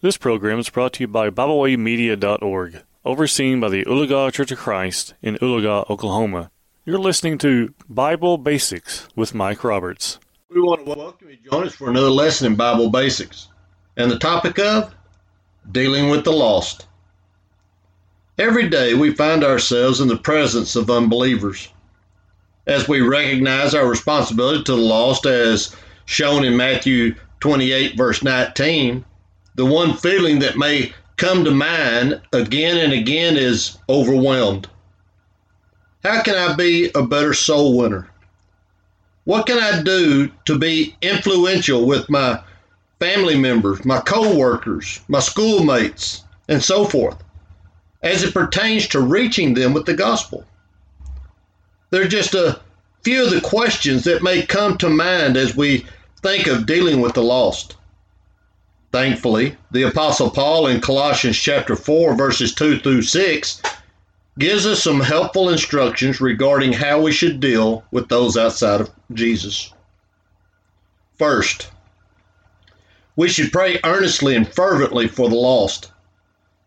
This program is brought to you by BibleWayMedia.org, overseen by the Oologah Church of Christ in Oologah, Oklahoma. You're listening to Bible Basics with Mike Roberts. We want to welcome you join us for another lesson in Bible Basics. And the topic of dealing with the lost. Every day we find ourselves in the presence of unbelievers. As we recognize our responsibility to the lost, as shown in Matthew 28, verse 19, the one feeling that may come to mind again and again is overwhelmed. How can I be a better soul winner? What can I do to be influential with my family members, my co-workers, my schoolmates, and so forth, as it pertains to reaching them with the gospel? There are just a few of the questions that may come to mind as we think of dealing with the lost. Thankfully, the Apostle Paul in Colossians chapter 4, verses 2 through 6, gives us some helpful instructions regarding how we should deal with those outside of Jesus. First, we should pray earnestly and fervently for the lost.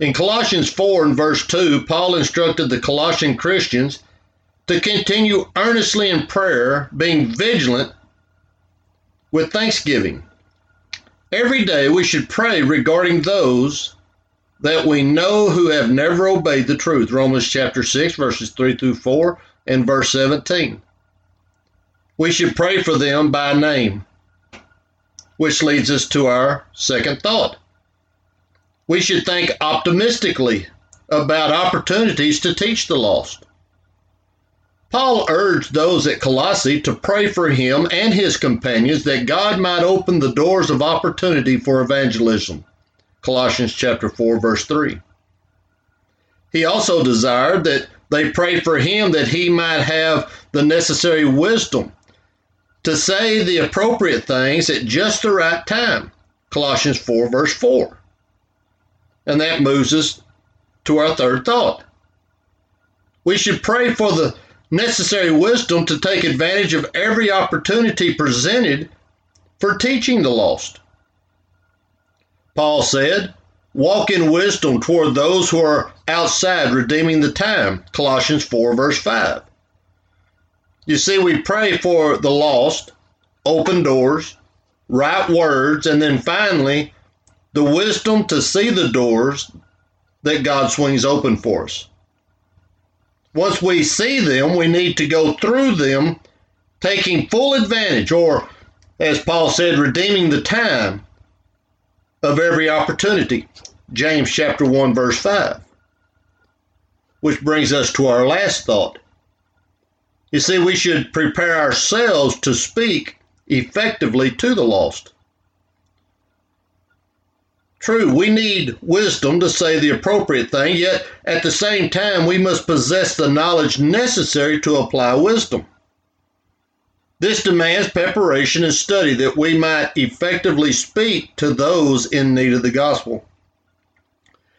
In Colossians 4 and verse 2, Paul instructed the Colossian Christians to continue earnestly in prayer, being vigilant with thanksgiving. Every day we should pray regarding those that we know who have never obeyed the truth. Romans chapter 6, verses 3 through 4 and verse 17. We should pray for them by name, which leads us to our second thought. We should think optimistically about opportunities to teach the lost. Paul urged those at Colossae to pray for him and his companions that God might open the doors of opportunity for evangelism. Colossians chapter 4 verse 3. He also desired that they pray for him that he might have the necessary wisdom to say the appropriate things at just the right time. Colossians 4 verse 4. And that moves us to our third thought. We should pray for the necessary wisdom to take advantage of every opportunity presented for teaching the lost. Paul said, Walk in wisdom toward those who are outside, redeeming the time. Colossians 4, verse 5. You see, we pray for the lost, open doors, right words, and then finally, the wisdom to see the doors that God swings open for us once we see them, we need to go through them, taking full advantage, or as Paul said, redeeming the time of every opportunity. James chapter 1, verse 5. Which brings us to our last thought. You see, we should prepare ourselves to speak effectively to the lost. True, we need wisdom to say the appropriate thing, yet at the same time, we must possess the knowledge necessary to apply wisdom. This demands preparation and study that we might effectively speak to those in need of the gospel.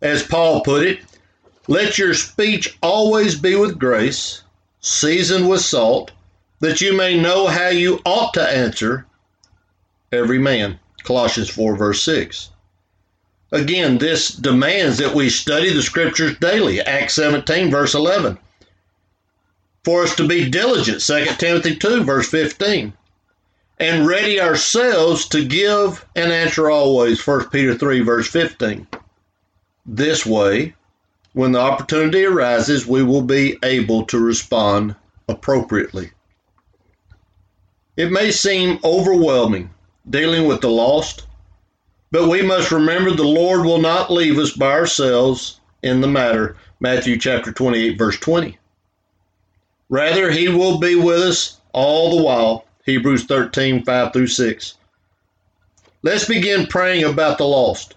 As Paul put it, let your speech always be with grace, seasoned with salt, that you may know how you ought to answer every man. Colossians 4, verse 6. Again, this demands that we study the scriptures daily. Acts 17, verse 11. For us to be diligent, 2 Timothy 2, verse 15. And ready ourselves to give and answer always, 1 Peter 3, verse 15. This way, when the opportunity arises, we will be able to respond appropriately. It may seem overwhelming dealing with the lost, but we must remember the Lord will not leave us by ourselves in the matter. Matthew chapter 28, verse 20. Rather, he will be with us all the while. Hebrews 13, 5 through 6. Let's begin praying about the lost,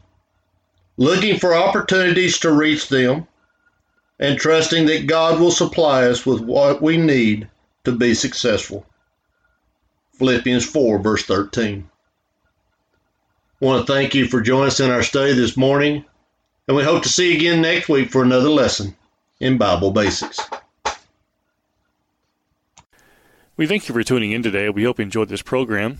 looking for opportunities to reach them, and trusting that God will supply us with what we need to be successful. Philippians 4, verse 13. I want to thank you for joining us in our study this morning, and we hope to see you again next week for another lesson in Bible Basics. We thank you for tuning in today. We hope you enjoyed this program.